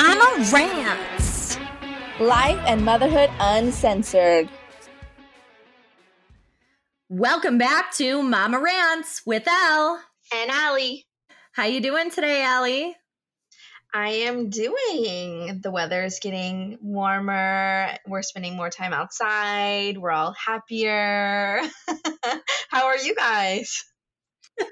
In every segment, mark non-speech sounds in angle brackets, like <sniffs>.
Mama Rantz. Life and motherhood uncensored. Welcome back to Mama Rantz with Ell and Ali. How you doing today, Ali? I am doing. The weather's getting warmer. We're spending more time outside. We're all happier. <laughs> How are you guys? <laughs>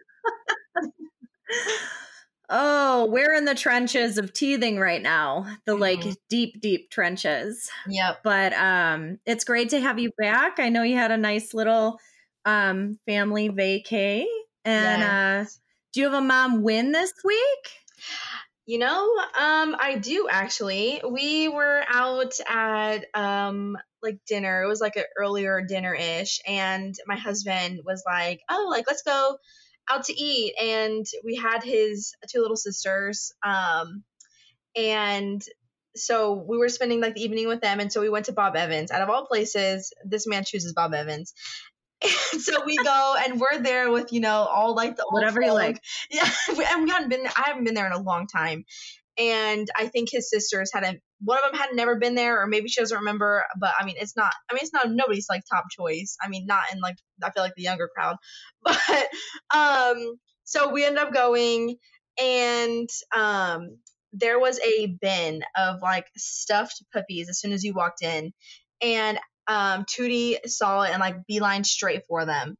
oh, we're in the trenches of teething right now. The mm-hmm. like deep, deep trenches. Yep. But um it's great to have you back. I know you had a nice little um family vacay. And uh, yes. uh do you have a mom win this week? You know, um, I do actually. We were out at um like dinner. It was like an earlier dinner ish, and my husband was like, "Oh, like let's go out to eat." And we had his two little sisters, um, and so we were spending like the evening with them, and so we went to Bob Evans. Out of all places, this man chooses Bob Evans, and <laughs> so we go and we're there with you know all like the whatever you like. Yeah, <laughs> and we haven't been. I haven't been there in a long time, and I think his sisters hadn't. One of them had never been there, or maybe she doesn't remember. But I mean, it's not. I mean, it's not nobody's like top choice. I mean, not in like I feel like the younger crowd, <laughs> but um. So we end up going, and um, there was a bin of like stuffed puppies as soon as you walked in, and um, Tootie saw it and like beeline straight for them.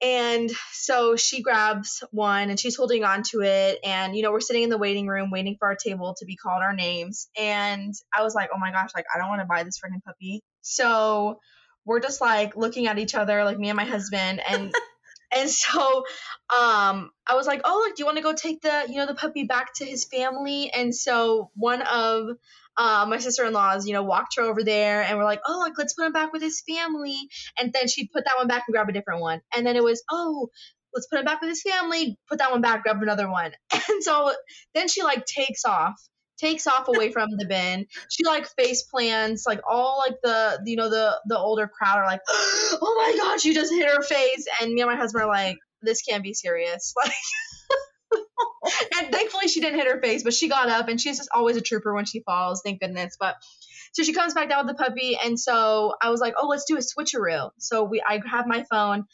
And so she grabs one and she's holding on to it. And, you know, we're sitting in the waiting room waiting for our table to be called our names. And I was like, oh my gosh, like, I don't want to buy this freaking puppy. So we're just like looking at each other, like me and my husband. And, <laughs> and so um, I was like, oh, like, do you want to go take the, you know, the puppy back to his family? And so one of uh, my sister-in-laws, you know, walked her over there and we're like, oh, like, let's put him back with his family. And then she'd put that one back and grab a different one. And then it was, oh, let's put him back with his family, put that one back, grab another one. <laughs> And so then she like takes off, takes off away from the bin. She like face plants, like all like the, you know, the, the older crowd are like, <gasps> oh my God, she just hit her face. And me and my husband are like, this can't be serious. <laughs> Like, <laughs> and thankfully she didn't hit her face, but she got up and she's just always a trooper when she falls, thank goodness. But so she comes back down with the puppy, and so I was like, oh, let's do a switcheroo. So we I have my phone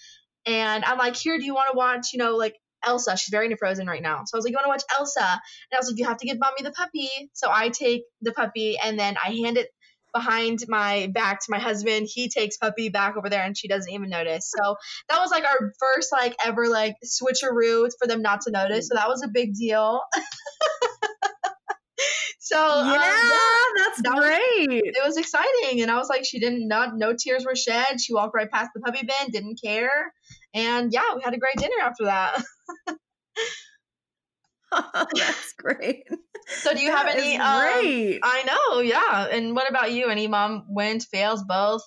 and I'm like, here, do you want to watch, you know, like Elsa? She's very into Frozen right now. So I was like, you want to watch Elsa? And I was like, you have to give mommy the puppy. So I take the puppy and then I hand it behind my back to my husband. He takes puppy back over there and she doesn't even notice. So that was like our first like ever like switcheroo for them not to notice. So that was a big deal. <laughs> so yeah, um, yeah, that's that great. Was, it was exciting, and I was like, she didn't not no tears were shed. She walked right past the puppy bin, didn't care, and yeah, we had a great dinner after that. <laughs> <laughs> That's great. So do you have any um, great. Um, I know, yeah. And what about you? Any mom wins, fails, both?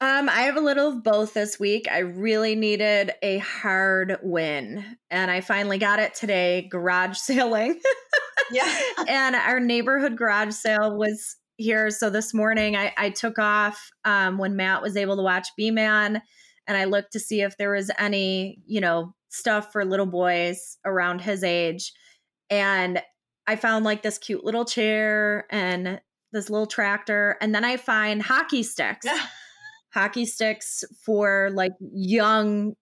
Um, I have a little of both this week. I really needed a hard win, and I finally got it today. Garage <laughs> sailing. yeah. and our neighborhood garage sale was here. So this morning I, I took off um, when Matt was able to watch B Man, and I looked to see if there was any, you know, stuff for little boys around his age. And I found like this cute little chair and this little tractor. And then I find hockey sticks. hockey sticks for like young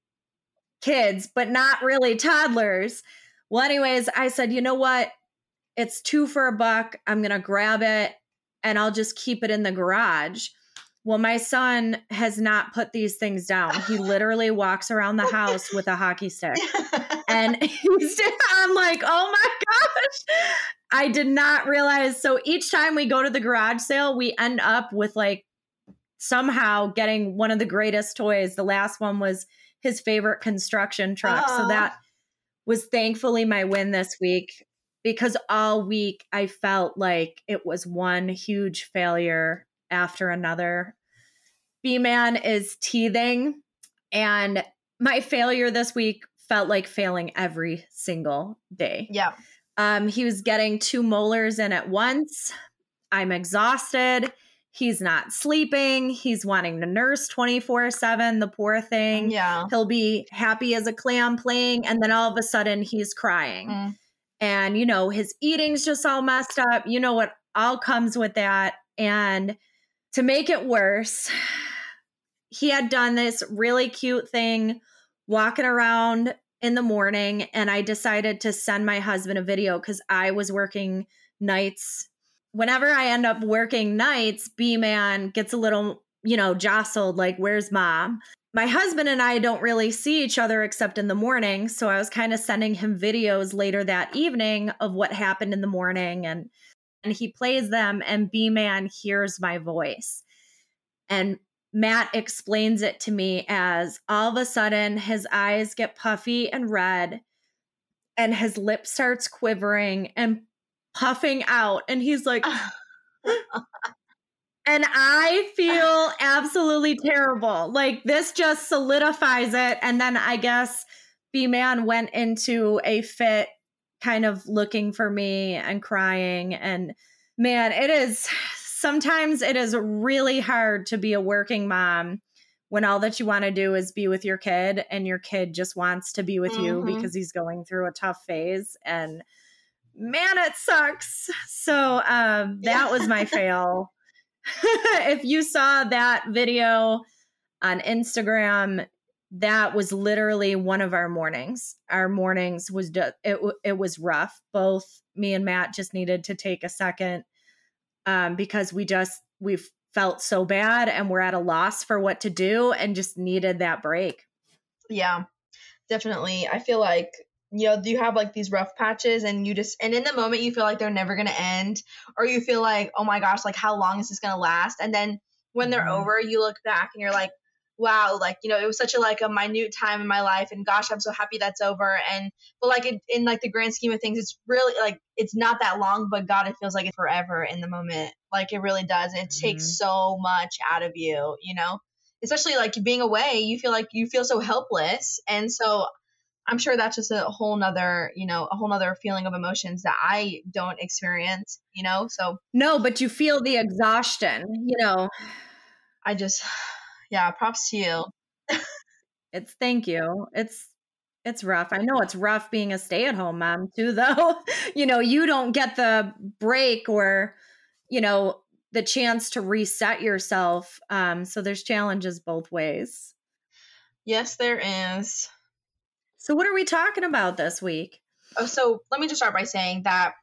kids, but not really toddlers. Well, anyways, I said, you know what? It's two for a buck. I'm going to grab it and I'll just keep it in the garage. Well, my son has not put these things down. He <laughs> literally walks around the house with a hockey stick. and <laughs> <laughs> he's, I'm like, oh my gosh. I did not realize. So each time we go to the garage sale, we end up with like somehow getting one of the greatest toys. The last one was his favorite construction truck. So that was thankfully my win this week because all week I felt like it was one huge failure after another. B Man is teething, and my failure this week felt like failing every single day. Yeah. Um, he was getting two molars in at once. I'm exhausted. He's not sleeping. He's wanting to nurse 24 7, the poor thing. Yeah. He'll be happy as a clam playing, and then all of a sudden he's crying. Mm. And, you know, his eating's just all messed up. You know what all comes with that. And to make it worse, he had done this really cute thing walking around in the morning. And I decided to send my husband a video because I was working nights. Whenever I end up working nights, B Man gets a little, you know, jostled like, where's mom? my husband and I don't really see each other except in the morning. So I was kind of sending him videos later that evening of what happened in the morning and and he plays them and B man hears my voice. And Matt explains it to me as all of a sudden his eyes get puffy and red and his lip starts quivering and puffing out and he's like <laughs> And I feel absolutely terrible. Like this just solidifies it. And then I guess B Man went into a fit, kind of looking for me and crying. And man, it is sometimes it is really hard to be a working mom when all that you want to do is be with your kid and your kid just wants to be with mm-hmm. you because he's going through a tough phase. And man, it sucks. So um, that yeah. was my fail. <laughs> if you saw that video on Instagram, that was literally one of our mornings. Our mornings was it it was rough. Both me and Matt just needed to take a second um, because we just we felt so bad and we're at a loss for what to do and just needed that break. Yeah, definitely. I feel like you know you have like these rough patches and you just and in the moment you feel like they're never going to end or you feel like oh my gosh like how long is this going to last and then when they're mm-hmm. over you look back and you're like wow like you know it was such a like a minute time in my life and gosh i'm so happy that's over and but like it, in like the grand scheme of things it's really like it's not that long but god it feels like it's forever in the moment like it really does it mm-hmm. takes so much out of you you know especially like being away you feel like you feel so helpless and so I'm sure that's just a whole nother, you know, a whole nother feeling of emotions that I don't experience, you know? So No, but you feel the exhaustion, you know. I just yeah, props to you. it's thank you. It's it's rough. I know it's rough being a stay-at-home mom too <laughs> though. you know, you don't get the break or you know, the chance to reset yourself. Um so there's challenges both ways. Yes, there is. So, what are we talking about this week? Oh, so let me just start by saying that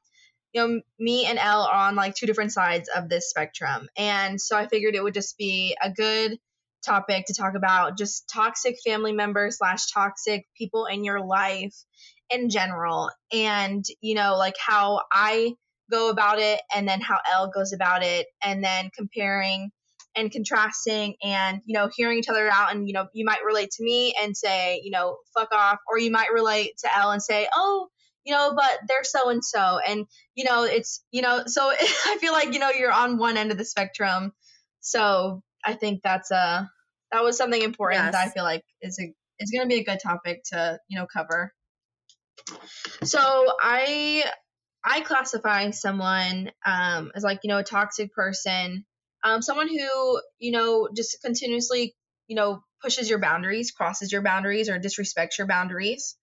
you know me and Ell are on like two different sides of this spectrum, and so I figured it would just be a good topic to talk about just toxic family members slash toxic people in your life in general, and you know like how I go about it, and then how Ell goes about it, and then comparing and contrasting and you know hearing each other out and you know you might relate to me and say you know fuck off. Or you might relate to Ell and say oh you know but they're so and so. And you know it's you know so <laughs> I feel like you know you're on one end of the spectrum. So I think that's a that was something important yes. that I feel like is a is going to be a good topic to you know cover so I I classify someone um, as like you know a toxic person um, someone who you know just continuously you know pushes your boundaries crosses your boundaries or disrespects your boundaries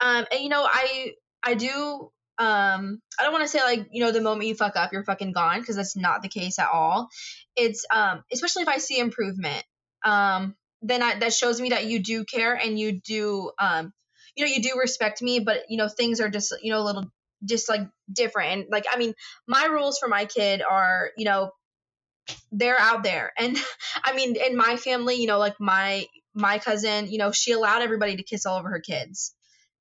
um, and you know i i do um i don't want to say like you know the moment you fuck up you're fucking gone because that's not the case at all. It's um especially if i see improvement um then I, that shows me that you do care and you do um you know you do respect me but you know things are just you know a little just like different. And like i mean my rules for my kid are you know they're out there. <laughs> And i mean in my family you know like my my cousin you know she allowed everybody to kiss all over her kids.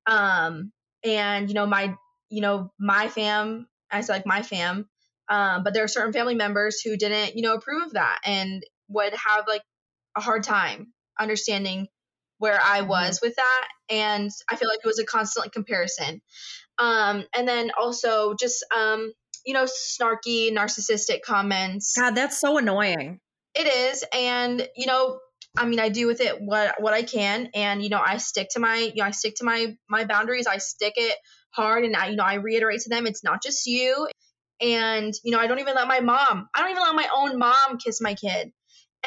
Um and you know my you know my fam i said like my fam um but there are certain family members who didn't you know approve of that and would have like a hard time understanding where i mm-hmm. was with that and i feel like it was a constant comparison um and then also just um you know, snarky, narcissistic comments. God, that's so annoying. It is. And, you know, I mean, I do with it what what I can, and you know, I stick to my, you know, I stick to my my boundaries. I stick it hard, and I, you know, I reiterate to them, it's not just you. And you know, I don't even let my mom, I don't even let my own mom kiss my kid.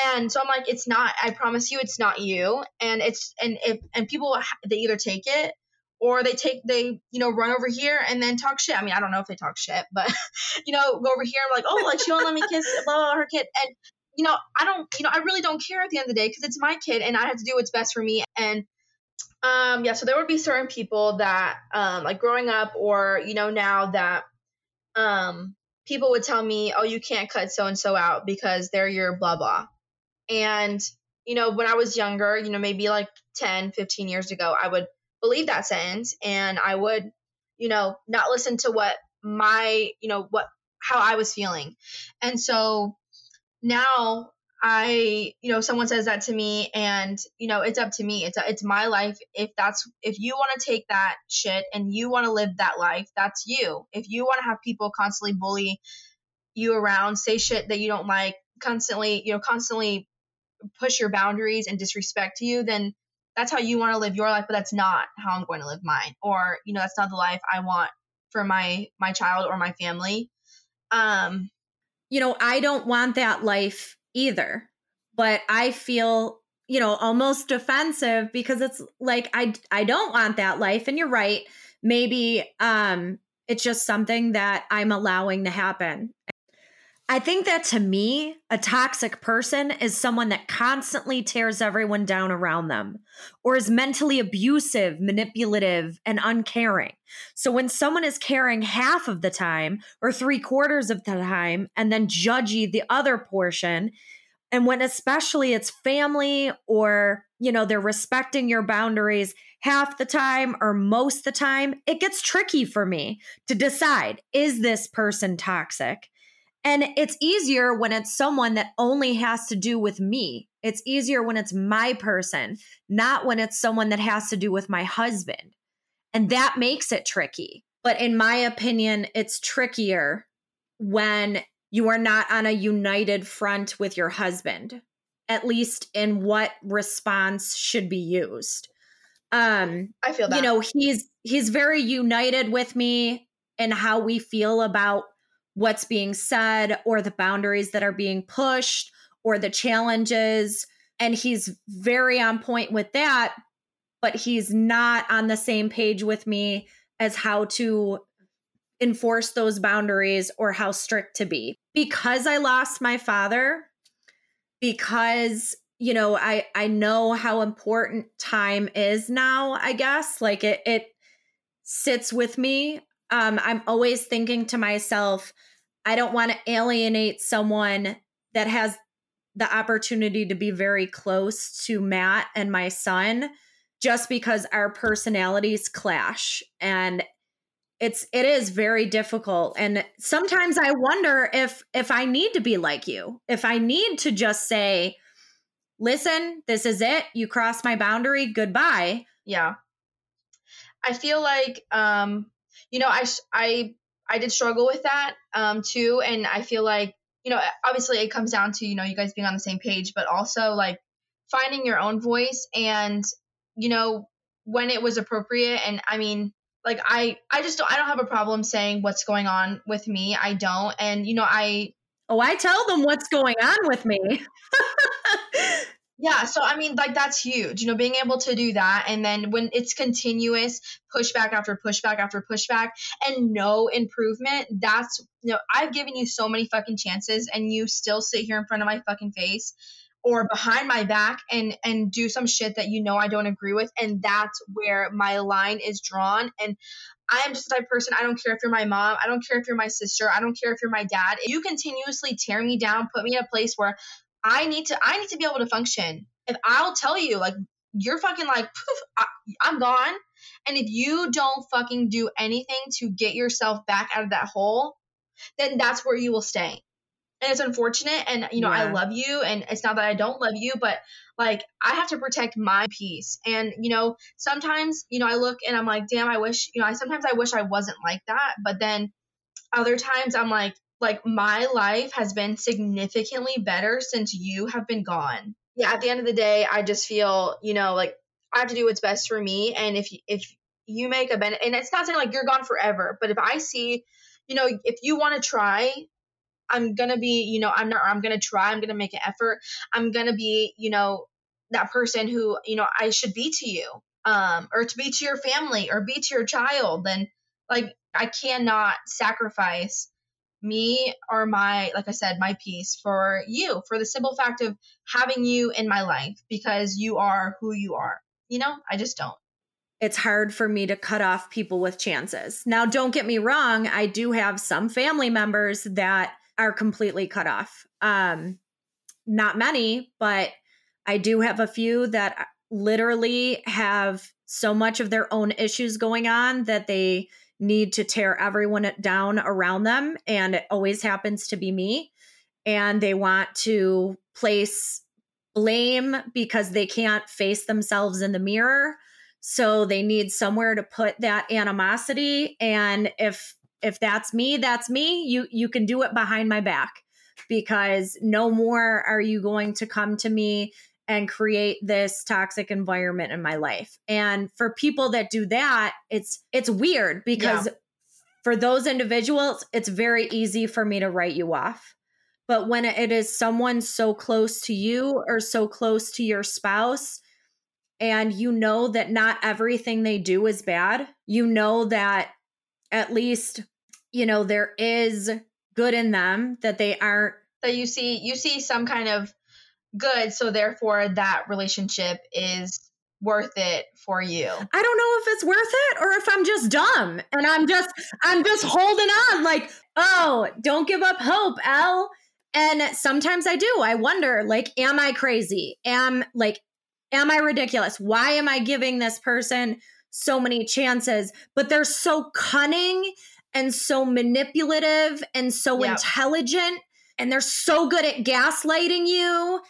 And so I'm like, it's not. I promise you, it's not you. And it's and if and people they either take it or they take they you know run over here and then talk shit. I mean, I don't know if they talk shit, but <laughs> you know, go over here I'm like, oh, like she won't let me kiss <laughs> blah, blah, her kid, and you know, I don't, you know, I really don't care at the end of the day because it's my kid and I have to do what's best for me. And um, yeah, so there would be certain people that um, like growing up or you know now that um people would tell me, oh, you can't cut so and so out because they're your blah blah, and you know, when I was younger, you know, maybe like 10, 15 years ago, I would believe that sentence and I would, you know, not listen to what my, you know, what, how I was feeling. And so now I, you know, someone says that to me and, you know, it's up to me. It's, it's my life. If that's, if you want to take that shit and you want to live that life, that's you. If you want to have people constantly bully you around, say shit that you don't like, constantly, you know, constantly push your boundaries and disrespect you, then that's how you want to live your life, but that's not how I'm going to live mine. Or, you know, that's not the life I want for my my child or my family. Um you know, I don't want that life either. But I feel, you know, almost defensive because it's like I I don't want that life and you're right. Maybe um it's just something that I'm allowing to happen. I think that to me, a toxic person is someone that constantly tears everyone down around them or is mentally abusive, manipulative, and uncaring. So when someone is caring half of the time or three quarters of the time and then judgy the other portion, and when especially it's family or, you know, they're respecting your boundaries half the time or most the time, it gets tricky for me to decide is this person toxic? And it's easier when it's someone that only has to do with me. It's easier when it's my person, not when it's someone that has to do with my husband. And that makes it tricky. But in my opinion, it's trickier when you are not on a united front with your husband, at least in what response should be used. Um, I feel that. You know, he's he's very united with me and how we feel about what's being said or the boundaries that are being pushed or the challenges. And he's very on point with that, but he's not on the same page with me as how to enforce those boundaries or how strict to be. Because I lost my father, because you know, I I know how important time is now, I guess. Like it it sits with me um, I'm always thinking to myself, I don't want to alienate someone that has the opportunity to be very close to Matt and my son just because our personalities clash. And it's it is very difficult. And sometimes i wonder if if i need to be like you if i need to just say listen this is it. You cross my boundary. Goodbye. Yeah. I feel like um you know, I I I did struggle with that um, too, and I feel like you know, obviously it comes down to you know you guys being on the same page, but also like finding your own voice and you know when it was appropriate. And I mean, like I I just don't I don't have a problem saying what's going on with me. I don't, and you know I Oh, I tell them what's going on with me. <laughs> Yeah, so I mean, like that's huge, you know, being able to do that. And then when it's continuous pushback after pushback after pushback and no improvement, that's, you know, I've given you so many fucking chances and you still sit here in front of my fucking face or behind my back and and do some shit that you know I don't agree with and that's where my line is drawn and I am just the type person I don't care if you're my mom, I don't care if you're my sister, I don't care if you're my dad. If you continuously tear me down, put me in a place where I need to I need to be able to function. If I'll tell you like you're fucking like poof, I, I'm gone. And if you don't fucking do anything to get yourself back out of that hole, then that's where you will stay. And it's unfortunate and you know yeah. I love you and it's not that I don't love you but like I have to protect my peace. And you know, sometimes, you know, I look and I'm like, "Damn, I wish, you know, I sometimes I wish I wasn't like that." But then other times I'm like, like my life has been significantly better since you have been gone. Yeah, at the end of the day, I just feel, you know, like I have to do what's best for me and if if you make a benefit and it's not saying like you're gone forever, but if I see, you know, if you want to try I'm gonna be, you know, I'm not, I'm gonna try, I'm gonna make an effort. I'm gonna be, you know, that person who, you know, I should be to you. um, or to be to your family or be to your child, then like I cannot sacrifice me or my like I said my peace for you for the simple fact of having you in my life because you are who you are. You know, I just don't. It's hard for me to cut off people with chances. Now, don't get me wrong, I do have some family members that are completely cut off. Um not many, but I do have a few that literally have so much of their own issues going on that they need to tear everyone down around them. And it always happens to be me. And they want to place blame because they can't face themselves in the mirror. So they need somewhere to put that animosity. And if if that's me, that's me. You you can do it behind my back because no more are you going to come to me and create this toxic environment in my life. And for people that do that, it's it's weird because yeah. for those individuals, it's very easy for me to write you off. But when it is someone so close to you or so close to your spouse, and you know that not everything they do is bad, you know that at least, you know, there is good in them, that they aren't. That you see, you see some kind of good so therefore that relationship is worth it for you. I don't know if it's worth it or if i'm just dumb and i'm just i'm just holding on like oh don't give up hope Ell and sometimes i do. I wonder like am i crazy? Am like am i ridiculous? Why am i giving this person so many chances? But they're so cunning and so manipulative and so yep. intelligent and they're so good at gaslighting you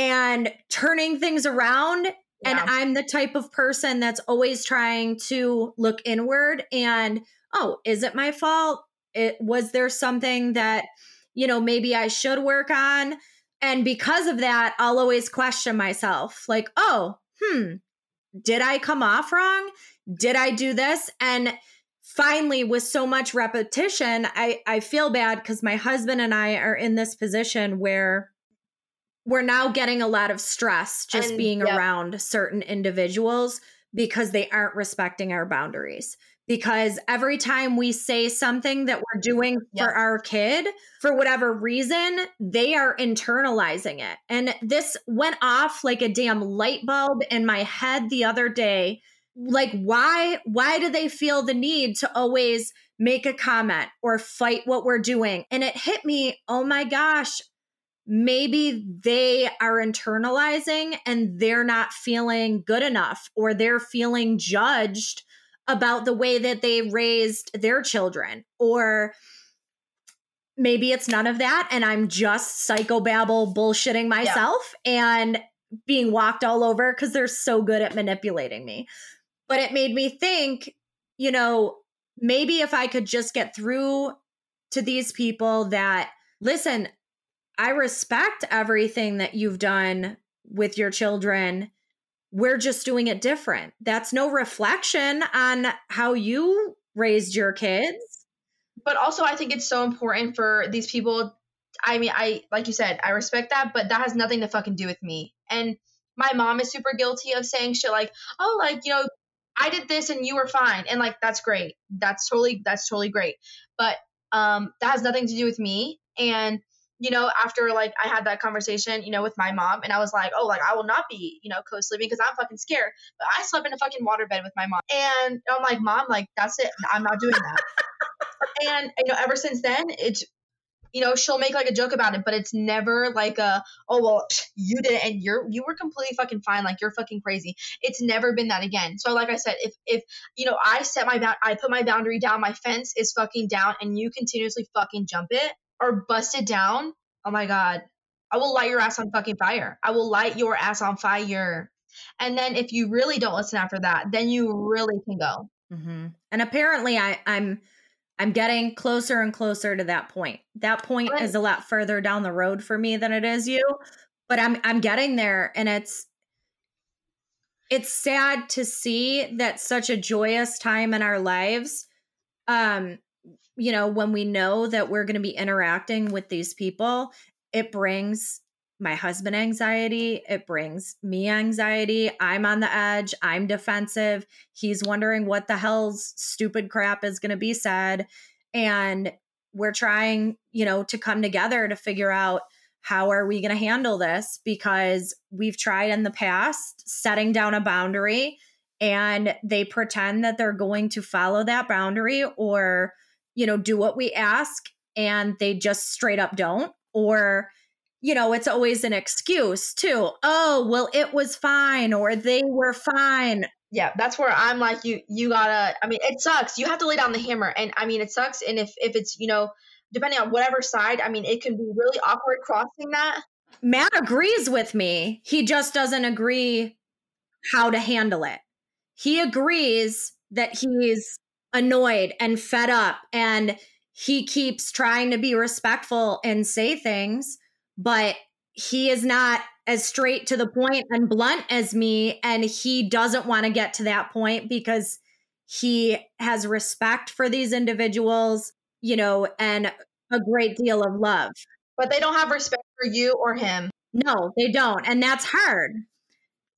and turning things around. Yeah. And I'm the type of person that's always trying to look inward and, oh, is it my fault? It was there something that, you know, maybe I should work on? And because of that, I'll always question myself like, oh, hmm, did I come off wrong? Did I do this? And finally, with so much repetition, I, I feel bad because my husband and I are in this position where we're now getting a lot of stress just and, being yep. around certain individuals because they aren't respecting our boundaries. Because every time we say something that we're doing yep. for our kid, for whatever reason, they are internalizing it. And this went off like a damn light bulb in my head the other day. Like, why, why do they feel the need to always make a comment or fight what we're doing? And it hit me, oh my gosh, maybe they are internalizing and they're not feeling good enough or they're feeling judged about the way that they raised their children or maybe it's none of that and i'm just psychobabble bullshitting myself yeah. and being walked all over because they're so good at manipulating me but it made me think you know maybe if i could just get through to these people that listen I respect everything that you've done with your children. We're just doing it different. That's no reflection on how you raised your kids. But also, I think it's so important for these people. I mean, I, like you said, I respect that, but that has nothing to fucking do with me. And my mom is super guilty of saying shit like, oh, like, you know, I did this and you were fine. And like, that's great. That's totally, that's totally great. But um, that has nothing to do with me. And you know, after like I had that conversation, you know, with my mom, and I was like, oh, like I will not be, you know, co sleeping because I'm fucking scared. But I slept in a fucking waterbed with my mom, and I'm like, mom, like that's it, I'm not doing that. <laughs> and you know, ever since then, it's you know she'll make like a joke about it but it's never like a oh well <sniffs> you did it and you're you were completely fucking fine like you're fucking crazy it's never been that again so like i said if if you know i set my i put my boundary down my fence is fucking down and you continuously fucking jump it or busted down, oh my God, I will light your ass on fucking fire. I will light your ass on fire. And then if you really don't listen after that, then you really can go. Mm-hmm. And apparently, I, I'm I'm getting closer and closer to that point. That point is a lot further down the road for me than it is you, but I'm I'm getting there, and it's it's sad to see that such a joyous time in our lives um you know, when we know that we're going to be interacting with these people, it brings my husband anxiety. It brings me anxiety. I'm on the edge. I'm defensive. He's wondering what the hell's stupid crap is going to be said. And we're trying, you know, to come together to figure out how are we going to handle this because we've tried in the past setting down a boundary and they pretend that they're going to follow that boundary or, you know, do what we ask and they just straight up don't or you know, it's always an excuse too. Oh, well, it was fine or they were fine. Yeah, that's where I'm like, you, you gotta, I mean, it sucks. You have to lay down the hammer. And I mean, it sucks. And if, if it's, you know, depending on whatever side, I mean, it can be really awkward crossing that. Matt agrees with me. He just doesn't agree how to handle it. He agrees that he's annoyed and fed up and he keeps trying to be respectful and say things but he is not as straight to the point and blunt as me. And he doesn't want to get to that point because he has respect for these individuals, you know, and a great deal of love. But they don't have respect for you or him. No, they don't. And that's hard.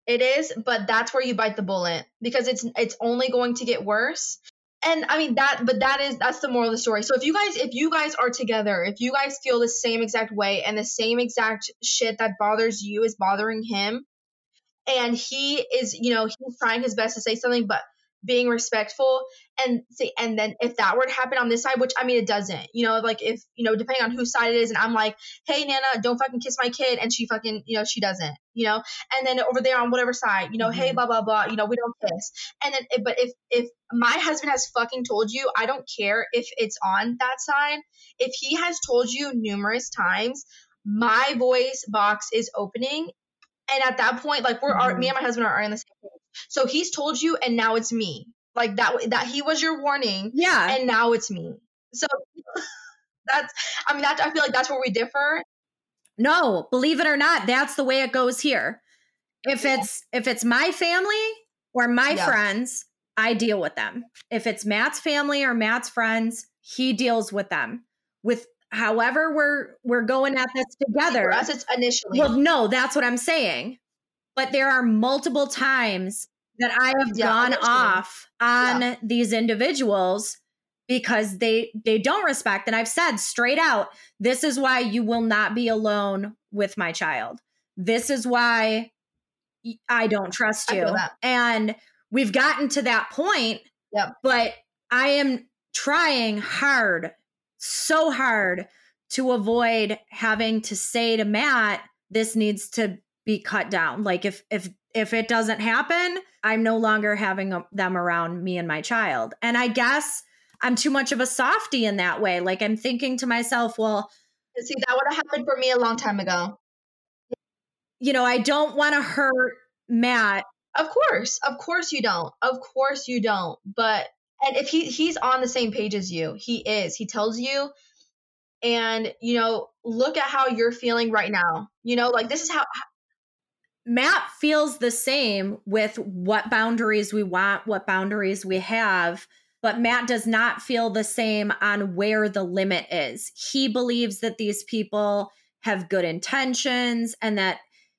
It is, but that's where you bite the bullet because it's it's only going to get worse and I mean that, but that is that's the moral of the story. So if you guys, if you guys are together, if you guys feel the same exact way and the same exact shit that bothers you is bothering him, and he is, you know, he's trying his best to say something, but being respectful and say and then if that were to happen on this side which i mean it doesn't you know like if you know depending on whose side it is and i'm like hey nana don't fucking kiss my kid and she fucking you know she doesn't you know and then over there on whatever side you know mm-hmm. hey blah blah blah you know we don't kiss and then but if if my husband has fucking told you i don't care if it's on that side if he has told you numerous times my voice box is opening and at that point like we're mm-hmm. me and my husband are, are in the same so he's told you, and now it's me. Like that. That he was your warning. Yeah. And now it's me. So <laughs> that's. I mean, that I feel like that's where we differ. No, believe it or not, that's the way it goes here. If yeah. it's if it's my family or my yeah. friends, I deal with them. If it's Matt's family or Matt's friends, he deals with them. With however we're we're going at this together. For us, it's initially. Well, no, that's what I'm saying but there are multiple times that I have yeah, gone off on yeah. these individuals because they they don't respect and I've said straight out this is why you will not be alone with my child. This is why I don't trust you. And we've gotten to that point. Yep. But I am trying hard, so hard to avoid having to say to Matt, this needs to be cut down. Like if if if it doesn't happen, I'm no longer having a, them around me and my child. And I guess I'm too much of a softy in that way. Like I'm thinking to myself, well, see that would have happened for me a long time ago. You know, I don't want to hurt Matt. Of course. Of course you don't. Of course you don't. But and if he he's on the same page as you, he is. He tells you and you know, look at how you're feeling right now. You know, like this is how Matt feels the same with what boundaries we want, what boundaries we have, but Matt does not feel the same on where the limit is. He believes that these people have good intentions and that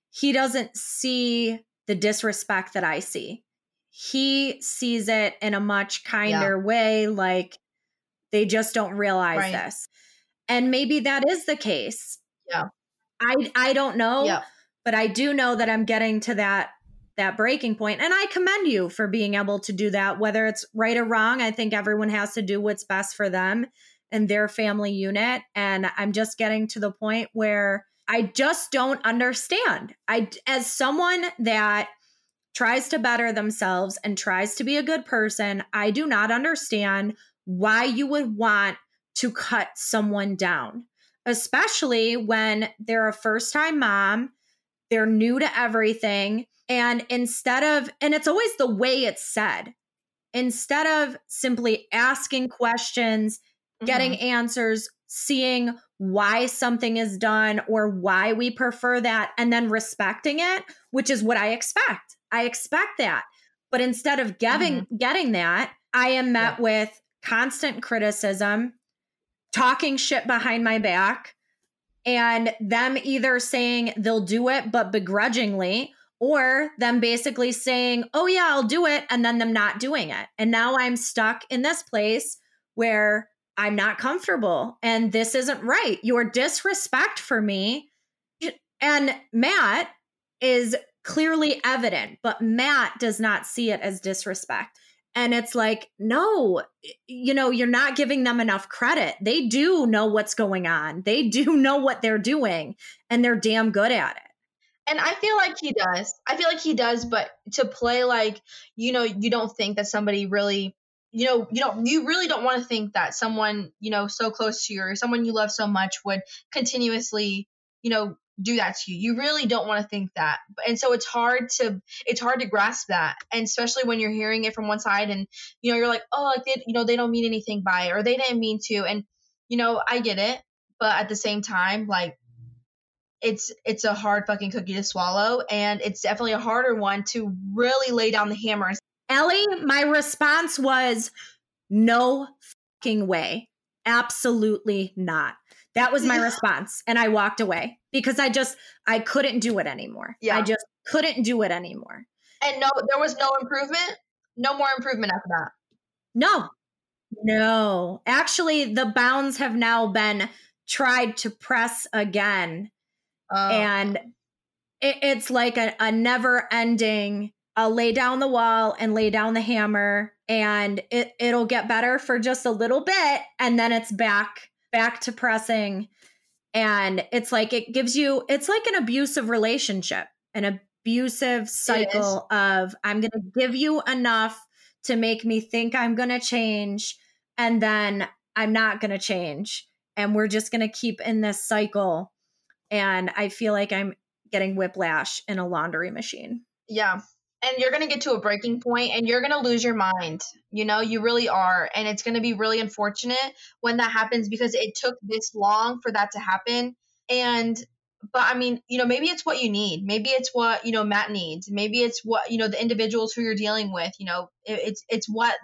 he doesn't see the disrespect that I see. He sees it in a much kinder yeah. way, like they just don't realize right. this. And maybe that is the case. Yeah. I I don't know. Yeah but I do know that I'm getting to that that breaking point and I commend you for being able to do that. Whether it's right or wrong I think everyone has to do what's best for them and their family unit and I'm just getting to the point where I just don't understand. I as someone that tries to better themselves and tries to be a good person I do not understand why you would want to cut someone down especially when they're a first time mom they're new to everything. And instead of, and it's always the way it's said, instead of simply asking questions, mm-hmm. getting answers, seeing why something is done or why we prefer that, and then respecting it, which is what I expect. I expect that. But instead of getting mm-hmm. getting that, I am met yeah. with constant criticism, talking shit behind my back, and them either saying they'll do it but begrudgingly or them basically saying, "Oh yeah, I'll do it," and then them not doing it. And now I'm stuck in this place where I'm not comfortable and this isn't right. Your disrespect for me and Matt is clearly evident, but Matt does not see it as disrespect. And it's like, no, you know, you're not giving them enough credit. They do know what's going on, they do <laughs> know what they're doing, and they're damn good at it. And I feel like he does. I feel like he does, but to play like, you know, you don't think that somebody really, you know, you don't, you really don't want to think that someone, you know, so close to you or someone you love so much would continuously, you know, do that to you. You really don't want to think that. And so it's hard to it's hard to grasp that. And especially when you're hearing it from one side and you know, you're like, "Oh, like they, you know, they don't mean anything by it or they didn't mean to." And you know, I get it, but at the same time, like it's it's a hard fucking cookie to swallow and it's definitely a harder one to really lay down the hammer. Ellie, my response was no fucking way. Absolutely not. That was my response. And I walked away because I just I couldn't do it anymore. Yeah. I just couldn't do it anymore. And no there was no improvement? No more improvement after that. No. No. Actually, the bounds have now been tried to press again Oh. And it, it's like a, a never ending I'll lay down the wall and lay down the hammer and it it'll get better for just a little bit and then it's back back to pressing and it's like it gives you it's like an abusive relationship an abusive cycle of i'm going to give you enough to make me think i'm going to change and then i'm not going to change and we're just going to keep in this cycle and I feel like I'm getting whiplash in a laundry machine. Yeah. And you're going to get to a breaking point and you're going to lose your mind. You know, you really are. And it's going to be really unfortunate when that happens because it took this long for that to happen. And, but I mean, you know, maybe it's what you need. Maybe it's what, you know, Matt needs. Maybe it's what, you know, the individuals who you're dealing with, you know, it, it's, it's what,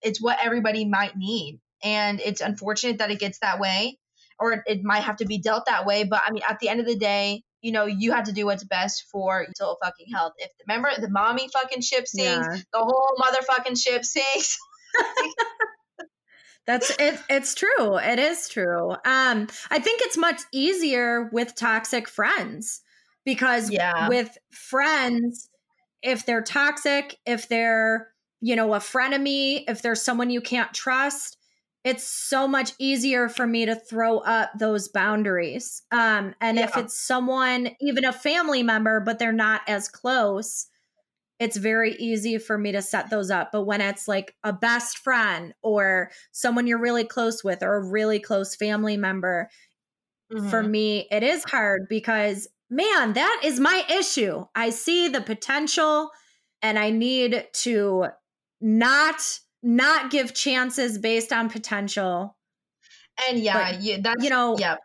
it's what everybody might need. And it's unfortunate that it gets that way or it might have to be dealt that way. But I mean, at the end of the day, you know, you have to do what's best for your mental fucking health. If remember the mommy fucking ship sings, yeah. the whole motherfucking ship sings. <laughs> That's it. It's true. It is true. Um, I think it's much easier with toxic friends because yeah. with friends, if they're toxic, if they're you know a frenemy, if there's someone you can't trust, it's so much easier for me to throw up those boundaries. Um, and yeah. if it's someone, even a family member, but they're not as close, it's very easy for me to set those up. But when it's like a best friend or someone you're really close with or a really close family member, mm-hmm. for me, it is hard because, man, that is my issue. I see the potential and I need to not not give chances based on potential. And yeah, but, yeah that's you know, yeah.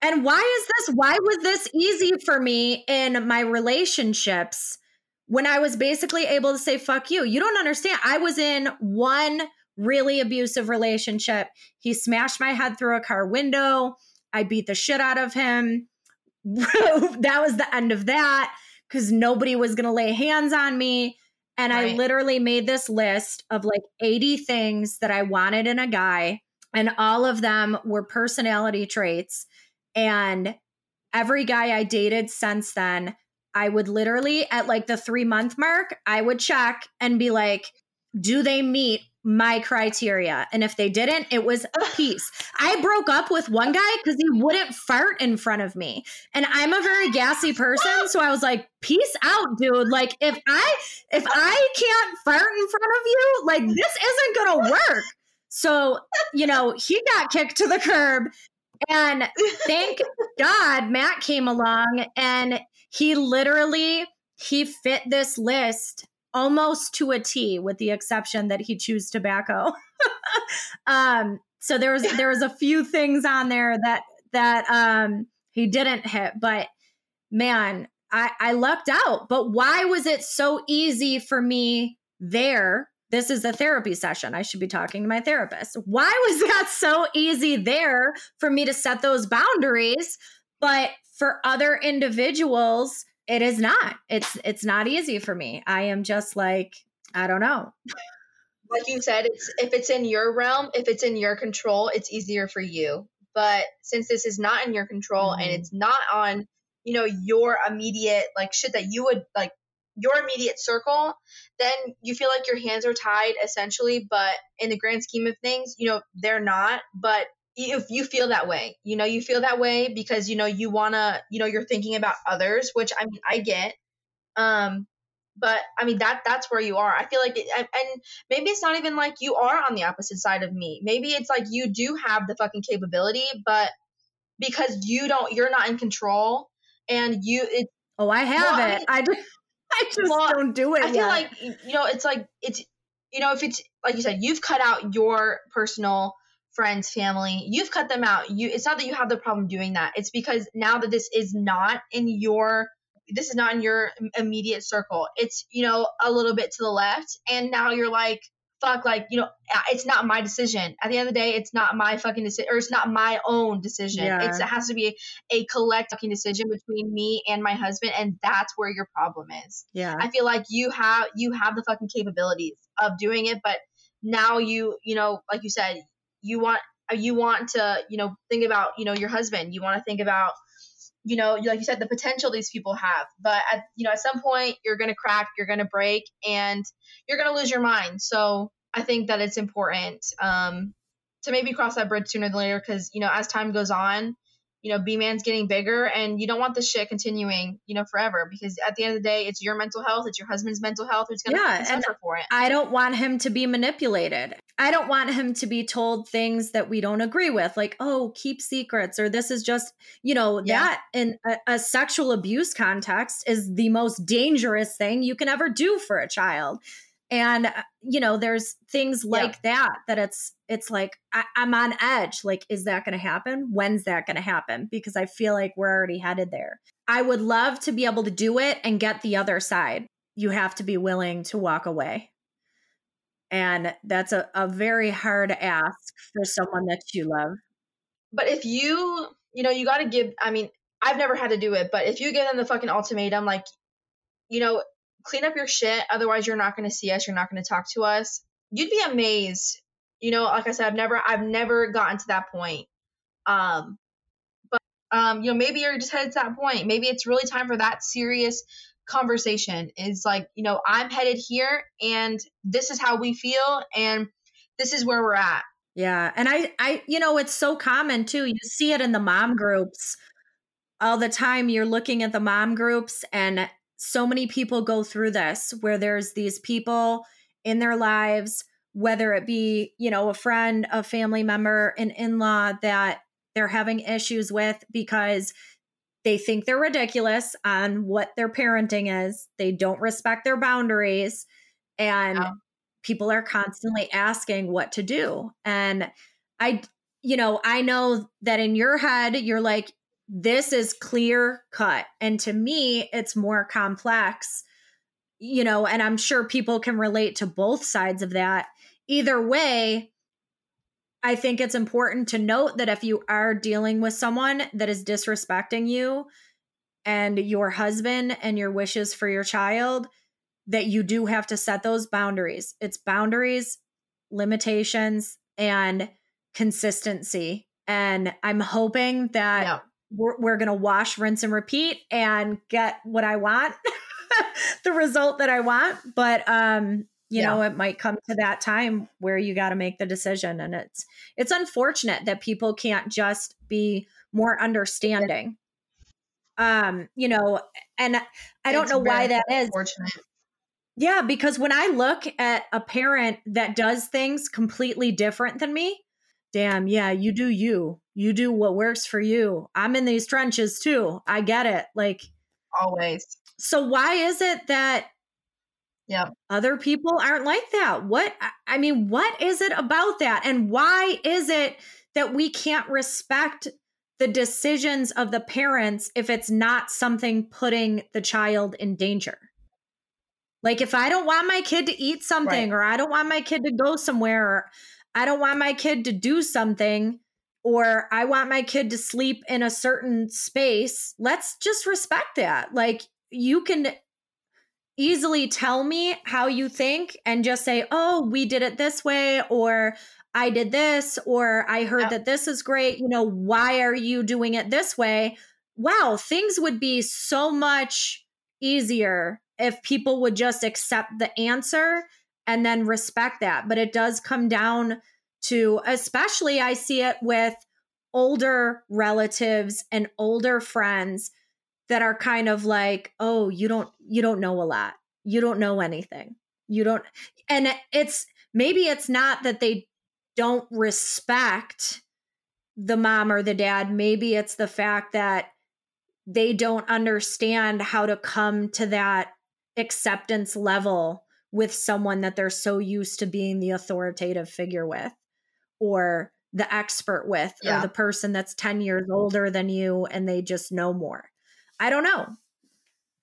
And why is this? Why was this easy for me in my relationships when I was basically able to say, fuck you? You don't understand. I was in one really abusive relationship. He smashed my head through a car window. I beat the shit out of him. <laughs> that was the end of that because nobody was going to lay hands on me. And right. I literally made this list of like 80 things that I wanted in a guy. And all of them were personality traits. And every guy I dated since then, I would literally at like the three month mark, I would check and be like, do they meet my criteria. And if they didn't, it was peace. I broke up with one guy because he wouldn't fart in front of me. And I'm a very gassy person. So I was like, peace out, dude. Like if I if I can't fart in front of you, like this isn't gonna work. So, you know, he got kicked to the curb. And thank God Matt came along and he literally he fit this list almost to a T, with the exception that he chews tobacco. <laughs> um, so there was there was a few things on there that that um, he didn't hit, but man, I, I lucked out. But why was it so easy for me there? This is a therapy session. I should be talking to my therapist. Why was that so easy there for me to set those boundaries? But for other individuals, it is not. It's it's not easy for me. I am just like, I don't know. Like you said, it's if it's in your realm, if it's in your control, it's easier for you. But since this is not in your control mm-hmm. and it's not on, you know, your immediate like shit that you would like your immediate circle, then you feel like your hands are tied essentially. But in the grand scheme of things, you know, they're not. But if you feel that way, you know, you feel that way because, you know, you want to, you know, you're thinking about others, which I mean, I get. Um, but I mean that that's where you are. I feel like, it, and maybe it's not even like you are on the opposite side of me. Maybe it's like you do have the fucking capability, but because you don't, you're not in control, and you. It, oh, I have well, it. I, mean, <laughs> I I just well, don't do it. I feel yet. like you know, it's like it's you know, if it's like you said, you've cut out your personal friends, family, you've cut them out. You it's not that you have the problem doing that. It's because now that this is not in your this is not in your immediate circle. It's, you know, a little bit to the left and now you're like fuck, like, you know, it's not my decision. At the end of the day, it's not my fucking decision, or it's not my own decision. Yeah. it has to be a, a collective decision between me and my husband, and that's where your problem is. Yeah, I feel like you have you have the fucking capabilities of doing it, but now you, you know, like you said, you want you want to, you know, think about, you know, your husband. You want to think about you know, like you said, the potential these people have. But at, you know, at some point, you're going to crack, you're going to break, and you're going to lose your mind. So I think that it's important um, to maybe cross that bridge sooner than later because you know, as time goes on, you know, B man's getting bigger, and you don't want this shit continuing, you know, forever. Because at the end of the day, it's your mental health, it's your husband's mental health who's going to yeah, suffer for it. I don't want him to be manipulated. I don't want him to be told things that we don't agree with, like, oh, keep secrets, or this is just, you know, yeah. that in a, a sexual abuse context is the most dangerous thing you can ever do for a child and uh, you know there's things like yeah. that that it's it's like I, am on edge like is that going to happen? When's that going to happen? Because i feel like we're already headed there. I would love to be able to do it and get the other side. You have to be willing to walk away. And that's a, a very hard ask for someone that you love. But if you you know you got to give i mean i've never had to do it but if you give them the fucking ultimatum like you know clean up your shit. Otherwise, you're not going to see us. You're not going to talk to us. You'd be amazed. You know, like I said, I've never, I've never gotten to that point. Um, but um, you know, maybe you're just headed to that point. Maybe it's really time for that serious conversation. Is like, you know, I'm headed here, and this is how we feel, and this is where we're at. Yeah, and I, I, you know, it's so common too. You see it in the mom groups all the time. You're looking at the mom groups, and so many people go through this where there's these people in their lives whether it be you know a friend a family member an in-law that they're having issues with because they think they're ridiculous on what their parenting is. They don't respect their boundaries and people are constantly asking what to do and i you know i know that in your head you're like this is clear cut. And to me, it's more complex, you know, and I'm sure people can relate to both sides of that. Either way, I think it's important to note that if you are dealing with someone that is disrespecting you and your husband and your wishes for your child, that you do have to set those boundaries. It's boundaries, limitations, and consistency. And I'm hoping that yeah we're, we're going to wash, rinse, and repeat and get what I want, <laughs> the result that I want. But, um, you yeah. know, it might come to that time where you got to make the decision. And it's, it's unfortunate that people can't just be more understanding. Um, you know, and I don't it's know why that is. Yeah, because when I look at a parent that does things completely different than me, damn, yeah, you do you. You do what works for you. I'm in these trenches too. I get it. Like always. So why is it that yeah other people aren't like that? What I mean, what is it about that? And why is it that we can't respect the decisions of the parents if it's not something putting the child in danger? Like if I don't want my kid to eat something right. or I don't want my kid to go somewhere or I don't want my kid to do something or I want my kid to sleep in a certain space, let's just respect that. Like you can easily tell me how you think and just say, oh, we did it this way, or I did this, or I heard that this is great. You know, why are you doing it this way? Wow, things would be so much easier if people would just accept the answer and then respect that. But it does come down to, especially, I see it with older relatives and older friends that are kind of like, oh, you don't you don't know a lot. You don't know anything. You don't and it's maybe it's not that they don't respect the mom or the dad. Maybe it's the fact that they don't understand how to come to that acceptance level with someone that they're so used to being the authoritative figure with or the expert with yeah. or the person that's 10 years older than you and they just know more. I don't know.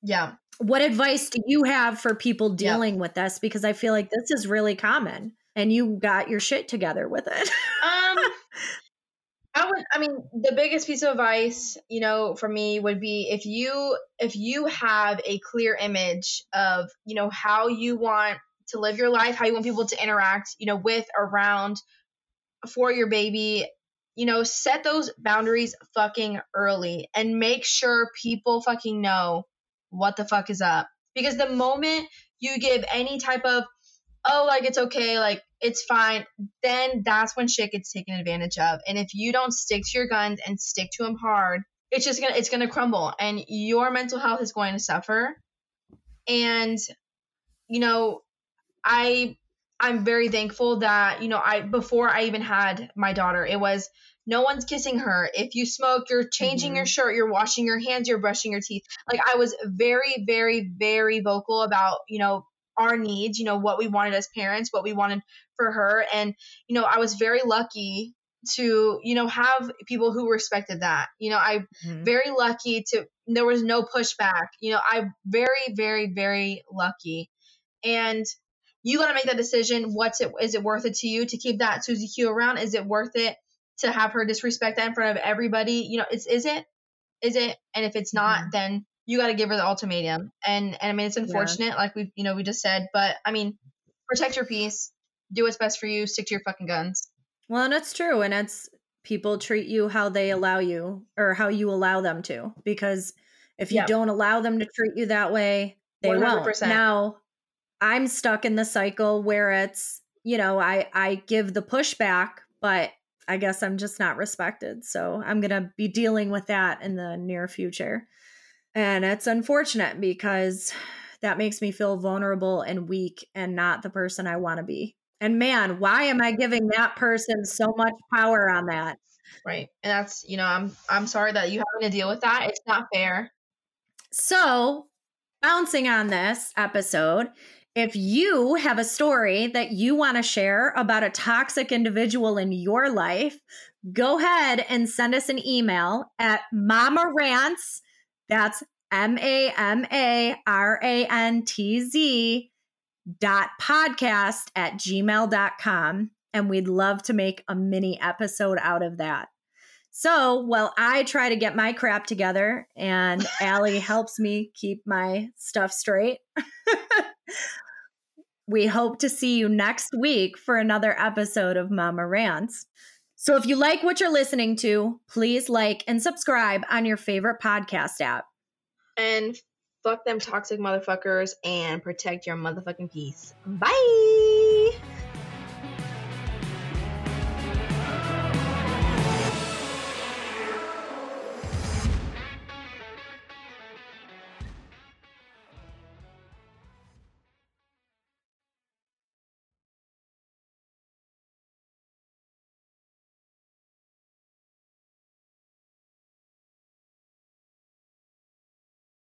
Yeah. What advice do you have for people dealing yeah. with this? Because I feel like this is really common and you got your shit together with it. um, <laughs> I would, I mean, the biggest piece of advice, you know, for me would be if you, if you have a clear image of, you know, how you want to live your life, how you want people to interact, you know, with, around, for your baby, you know, set those boundaries fucking early and make sure people fucking know what the fuck is up. Because the moment you give any type of, oh, like it's okay, like it's fine, then that's when shit gets taken advantage of. And if you don't stick to your guns and stick to them hard, it's just gonna it's gonna crumble and your mental health is going to suffer. And you know, I I'm very thankful that, you know, I before I even had my daughter, it was no one's kissing her. If you smoke, you're changing mm-hmm. your shirt, you're washing your hands, you're brushing your teeth. Like I was very, very, very vocal about, you know, our needs, you know, what we wanted as parents, what we wanted for her. And, you know, I was very lucky to, you know, have people who respected that. You know, I mm-hmm. very lucky to there was no pushback. You know, I very, very, very lucky. And you got to make that decision. What's it? Is it worth it to you to keep that Susie Q around? Is it worth it to have her disrespect that in front of everybody? You know, it's is it? Is it? And if it's not, mm-hmm. then you got to give her the ultimatum. And and I mean, it's unfortunate, yeah. like we you know we just said, but I mean, protect your peace, do what's best for you, stick to your fucking guns. Well, and it's true, and it's people treat you how they allow you or how you allow them to because if you don't allow them to treat you that way they 100%. won't now I'm stuck in the cycle where it's, you know, I I give the pushback, but I guess I'm just not respected. So I'm going to be dealing with that in the near future. And it's unfortunate because that makes me feel vulnerable and weak and not the person I want to be. And man, why am I giving that person so much power on that? Right. And that's, you know, I'm I'm sorry that you having to deal with that. It's not fair. So, bouncing on this episode, if you have a story that you want to share about a toxic individual in your life, go ahead and send us an email at Mama Rantz. That's M A M A R A N T Z dot podcast at gmail.com. And we'd love to make a mini episode out of that. So while I try to get my crap together and <laughs> Ali helps me keep my stuff straight, <laughs> we hope to see you next week for another episode of Mama Rantz. So if you like what you're listening to, please like and subscribe on your favorite podcast app. And fuck them toxic motherfuckers and protect your motherfucking peace. Bye.